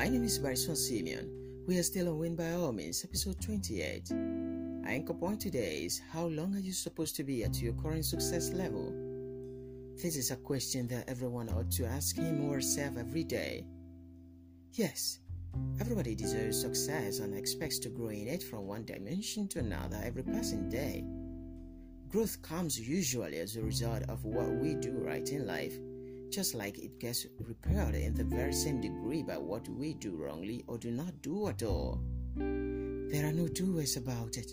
My name is Barison Simeon. We are still on Win by All Means, episode 28. Our anchor point today is How long are you supposed to be at your current success level? This is a question that everyone ought to ask him or herself every day. Yes, everybody deserves success and expects to grow in it from one dimension to another every passing day. Growth comes usually as a result of what we do right in life just like it gets repaired in the very same degree by what we do wrongly or do not do at all. There are no two ways about it.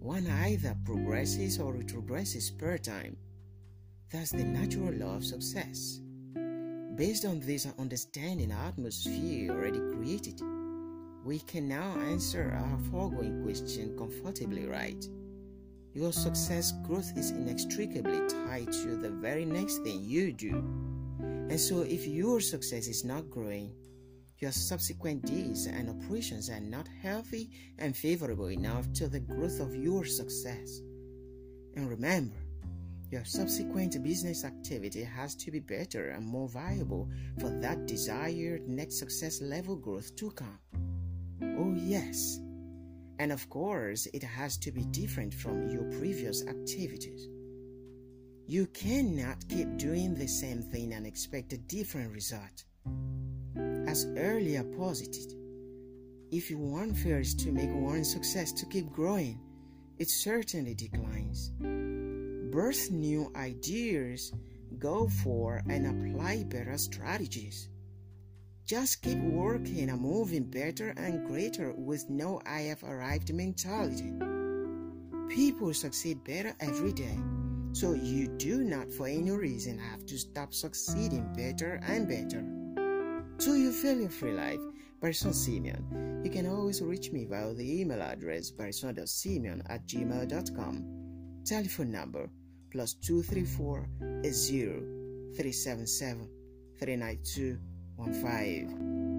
One either progresses or retrogresses per time. That's the natural law of success. Based on this understanding atmosphere already created, we can now answer our foregoing question comfortably right. Your success growth is inextricably tied to the very next thing you do. And so, if your success is not growing, your subsequent deeds and operations are not healthy and favorable enough to the growth of your success. And remember, your subsequent business activity has to be better and more viable for that desired next success level growth to come. Oh, yes. And of course, it has to be different from your previous activities. You cannot keep doing the same thing and expect a different result. As earlier posited, if one fails to make one success to keep growing, it certainly declines. Birth new ideas, go for and apply better strategies. Just keep working and moving better and greater with no I have arrived mentality. People succeed better every day, so you do not for any reason have to stop succeeding better and better. To your free life, Barison Simeon. You can always reach me via the email address barison.simeon at gmail.com. Telephone number plus 234 0 377 392 one five.